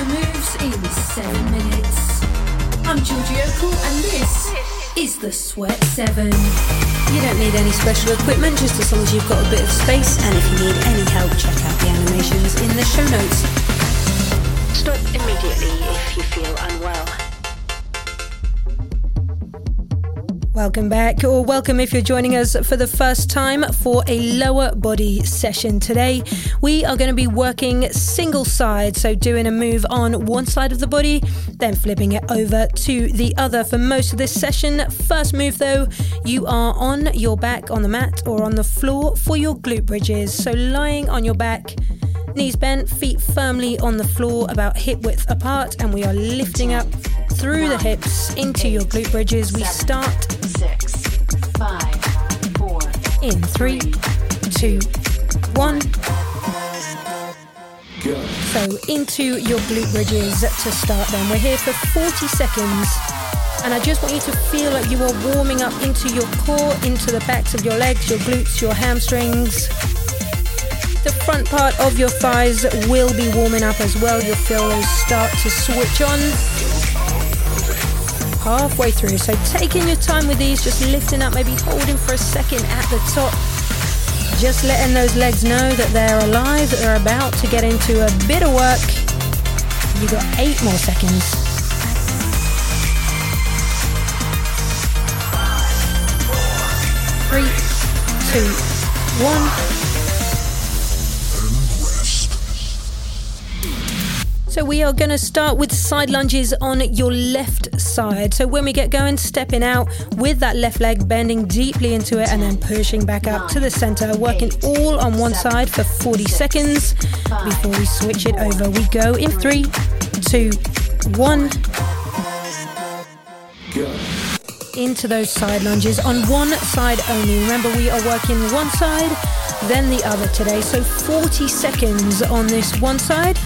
Seven moves in seven minutes. I'm Georgie Okell, and this is the Sweat Seven. You don't need any special equipment, just as long as you've got a bit of space. And if you need any help, check out the animations in the show notes. Stop immediately if you feel unwell. Welcome back, or welcome if you're joining us for the first time for a lower body session today. We are going to be working single side, so doing a move on one side of the body, then flipping it over to the other for most of this session. First move though, you are on your back on the mat or on the floor for your glute bridges. So lying on your back, knees bent, feet firmly on the floor, about hip width apart, and we are lifting up through the hips into your glute bridges. We start Six, five, four, in three, two, one. So into your glute bridges to start then. We're here for 40 seconds. And I just want you to feel like you are warming up into your core, into the backs of your legs, your glutes, your hamstrings. The front part of your thighs will be warming up as well. You'll feel those start to switch on halfway through. So taking your time with these, just lifting up, maybe holding for a second at the top. Just letting those legs know that they're alive, that they're about to get into a bit of work. You've got eight more seconds. Three, two, one. So we are going to start with side lunges on your left side. So when we get going, stepping out with that left leg, bending deeply into it, and then pushing back up to the center, working all on one side for 40 seconds before we switch it over. We go in three, two, one. Into those side lunges on one side only. Remember, we are working one side, then the other today. So 40 seconds on this one side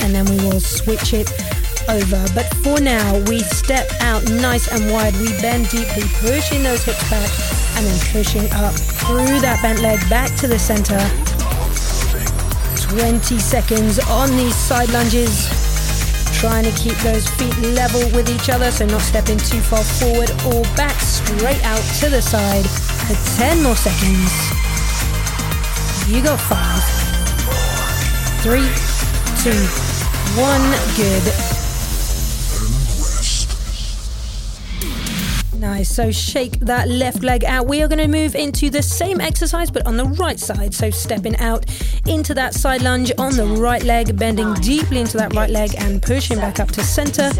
and then we will switch it over. But for now, we step out nice and wide. We bend deeply, pushing those hips back and then pushing up through that bent leg back to the center. 20 seconds on these side lunges. Trying to keep those feet level with each other, so not stepping too far forward or back, straight out to the side for 10 more seconds. You got five, three, two, one. Good. Nice. So shake that left leg out. We are going to move into the same exercise, but on the right side. So stepping out into that side lunge on the right leg, bending deeply into that right leg and pushing back up to center.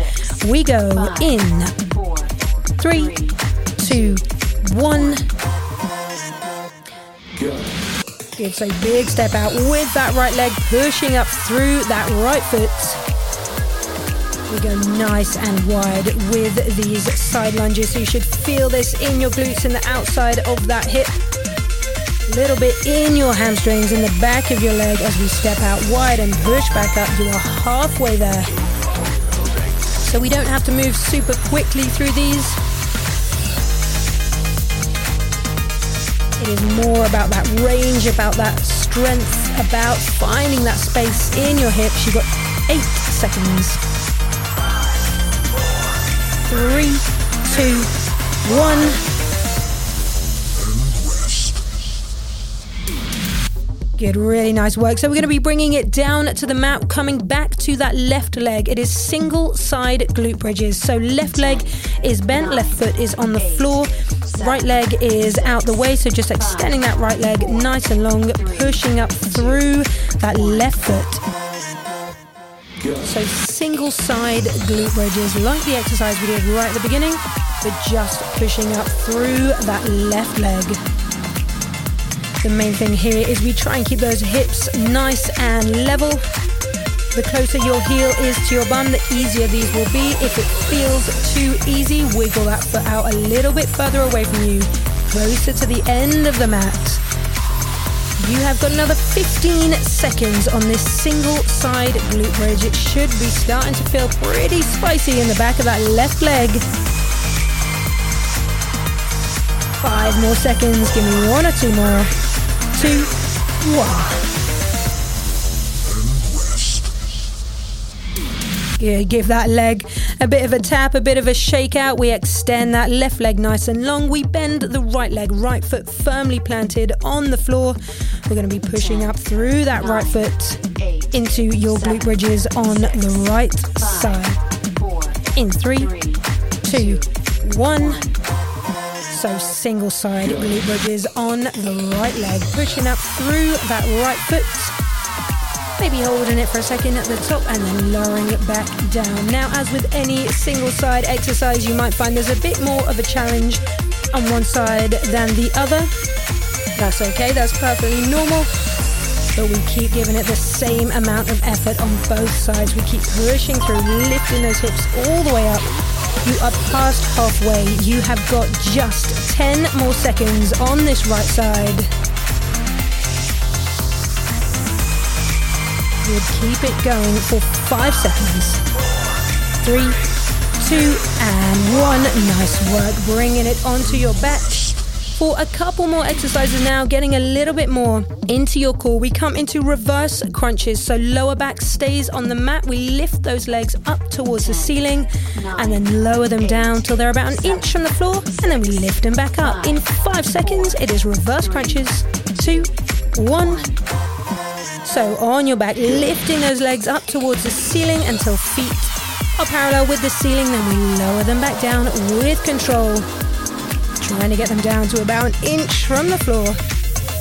We go in three, two, one. Good. So big step out with that right leg, pushing up through that right foot. We go nice and wide with these side lunges. So you should feel this in your glutes and the outside of that hip. A little bit in your hamstrings in the back of your leg as we step out wide and push back up. You are halfway there. So we don't have to move super quickly through these. Is more about that range, about that strength, about finding that space in your hips. You've got eight seconds. Three, two, one. Good, really nice work. So we're going to be bringing it down to the mat, coming back to that left leg. It is single side glute bridges. So left leg is bent, left foot is on the floor, right leg is out the way. So just extending that right leg nice and long, pushing up through that left foot. So single side glute bridges, like the exercise we did right at the beginning, but just pushing up through that left leg. The main thing here is we try and keep those hips nice and level. The closer your heel is to your bum, the easier these will be. If it feels too easy, wiggle that foot out a little bit further away from you, closer to the end of the mat. You have got another 15 seconds on this single side glute bridge. It should be starting to feel pretty spicy in the back of that left leg. Five more seconds. Give me one or two more two, one. Good. Give that leg a bit of a tap, a bit of a shake out. We extend that left leg nice and long. We bend the right leg, right foot firmly planted on the floor. We're going to be pushing up through that right foot into your glute bridges on the right side. In three, two, one. So single side glute bridges on the right leg, pushing up through that right foot. Maybe holding it for a second at the top and then lowering it back down. Now, as with any single side exercise, you might find there's a bit more of a challenge on one side than the other. That's okay, that's perfectly normal. But we keep giving it the same amount of effort on both sides. We keep pushing through, lifting those hips all the way up you are past halfway. You have got just 10 more seconds on this right side. Good. Keep it going for five seconds. Three, two, and one. Nice work. Bringing it onto your back for a couple more exercises now, getting a little bit more into your core. We come into reverse crunches. So lower back stays on the mat. We lift those legs up towards the ceiling and then lower them down till they're about an inch from the floor. And then we lift them back up. In five seconds, it is reverse crunches. Two, one. So on your back, lifting those legs up towards the ceiling until feet are parallel with the ceiling. Then we lower them back down with control trying to get them down to about an inch from the floor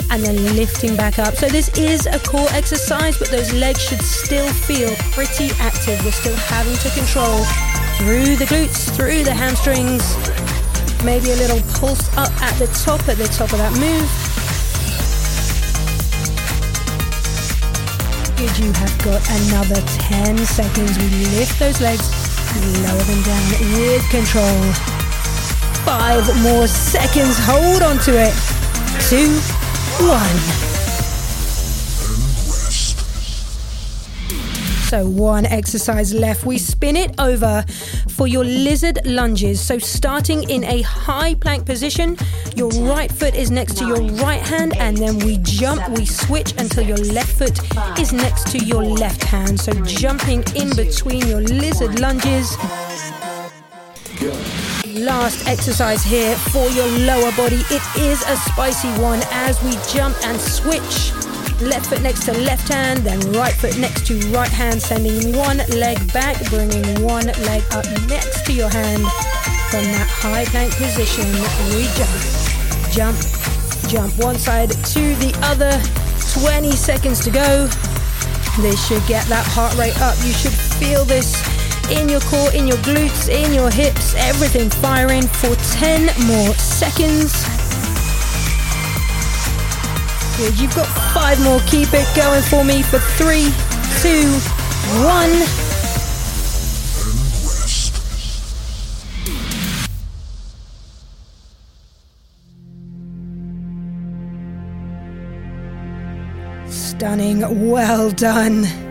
and then lifting back up. So this is a core exercise, but those legs should still feel pretty active. We're still having to control through the glutes, through the hamstrings, maybe a little pulse up at the top, at the top of that move. Good, you have got another 10 seconds. We lift those legs, lower them down with control five more seconds. Hold on to it. Two, one. So, one exercise left. We spin it over for your lizard lunges. So, starting in a high plank position, your right foot is next to your right hand, and then we jump, we switch until your left foot is next to your left hand. So, jumping in between your lizard lunges last exercise here for your lower body. It is a spicy one as we jump and switch. Left foot next to left hand, then right foot next to right hand, sending one leg back, bringing one leg up next to your hand. From that high plank position, we jump, jump, jump one side to the other. 20 seconds to go. This should get that heart rate up. You should feel this in your core, in your glutes, in your hips, everything firing for 10 more seconds. Good, you've got five more. Keep it going for me for three, two, one. Stunning. Well done.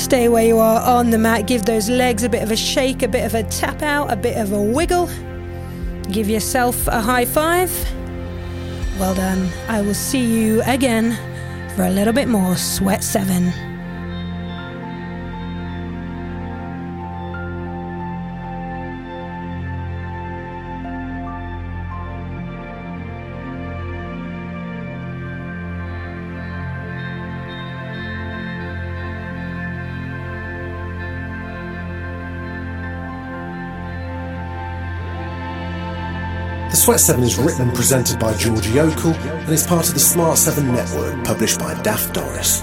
Stay where you are on the mat. Give those legs a bit of a shake, a bit of a tap out, a bit of a wiggle. Give yourself a high five. Well done. I will see you again for a little bit more Sweat 7. Sweat 7 is written and presented by Georgie Okell and is part of the Smart 7 network published by Daft Doris.